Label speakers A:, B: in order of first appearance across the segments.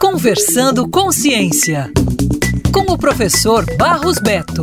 A: Conversando com Ciência, com o professor Barros Beto.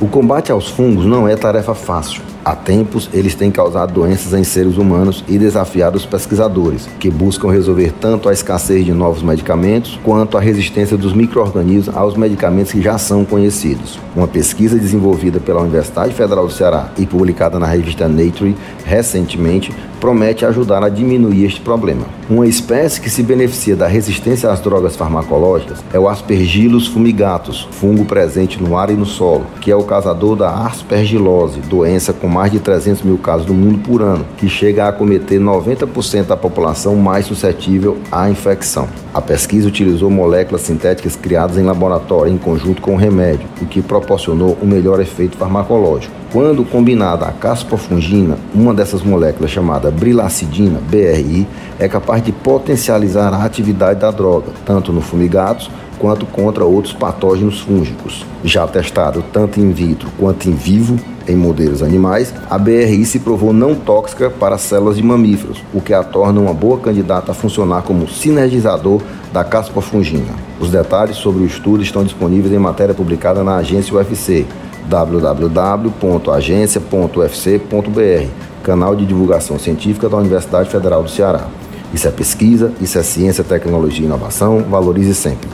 B: O combate aos fungos não é tarefa fácil. Há tempos, eles têm causado doenças em seres humanos e desafiado os pesquisadores, que buscam resolver tanto a escassez de novos medicamentos quanto a resistência dos micro-organismos aos medicamentos que já são conhecidos. Uma pesquisa desenvolvida pela Universidade Federal do Ceará e publicada na revista Nature recentemente promete ajudar a diminuir este problema. Uma espécie que se beneficia da resistência às drogas farmacológicas é o Aspergillus fumigatus, fungo presente no ar e no solo, que é o causador da aspergilose, doença com mais de 300 mil casos no mundo por ano, que chega a acometer 90% da população mais suscetível à infecção. A pesquisa utilizou moléculas sintéticas criadas em laboratório em conjunto com o remédio, o que proporcionou um melhor efeito farmacológico. Quando combinada a caspofungina, uma dessas moléculas chamada brilacidina, BRI, é capaz de potencializar a atividade da droga, tanto no fumigatos quanto contra outros patógenos fúngicos. Já testado tanto in vitro quanto em vivo, em modelos animais, a BRI se provou não tóxica para células de mamíferos, o que a torna uma boa candidata a funcionar como sinergizador da caspofungina. Os detalhes sobre o estudo estão disponíveis em matéria publicada na agência UFC www.agencia.ufc.br, canal de divulgação científica da Universidade Federal do Ceará. Isso é pesquisa, isso é ciência, tecnologia e inovação. Valorize sempre.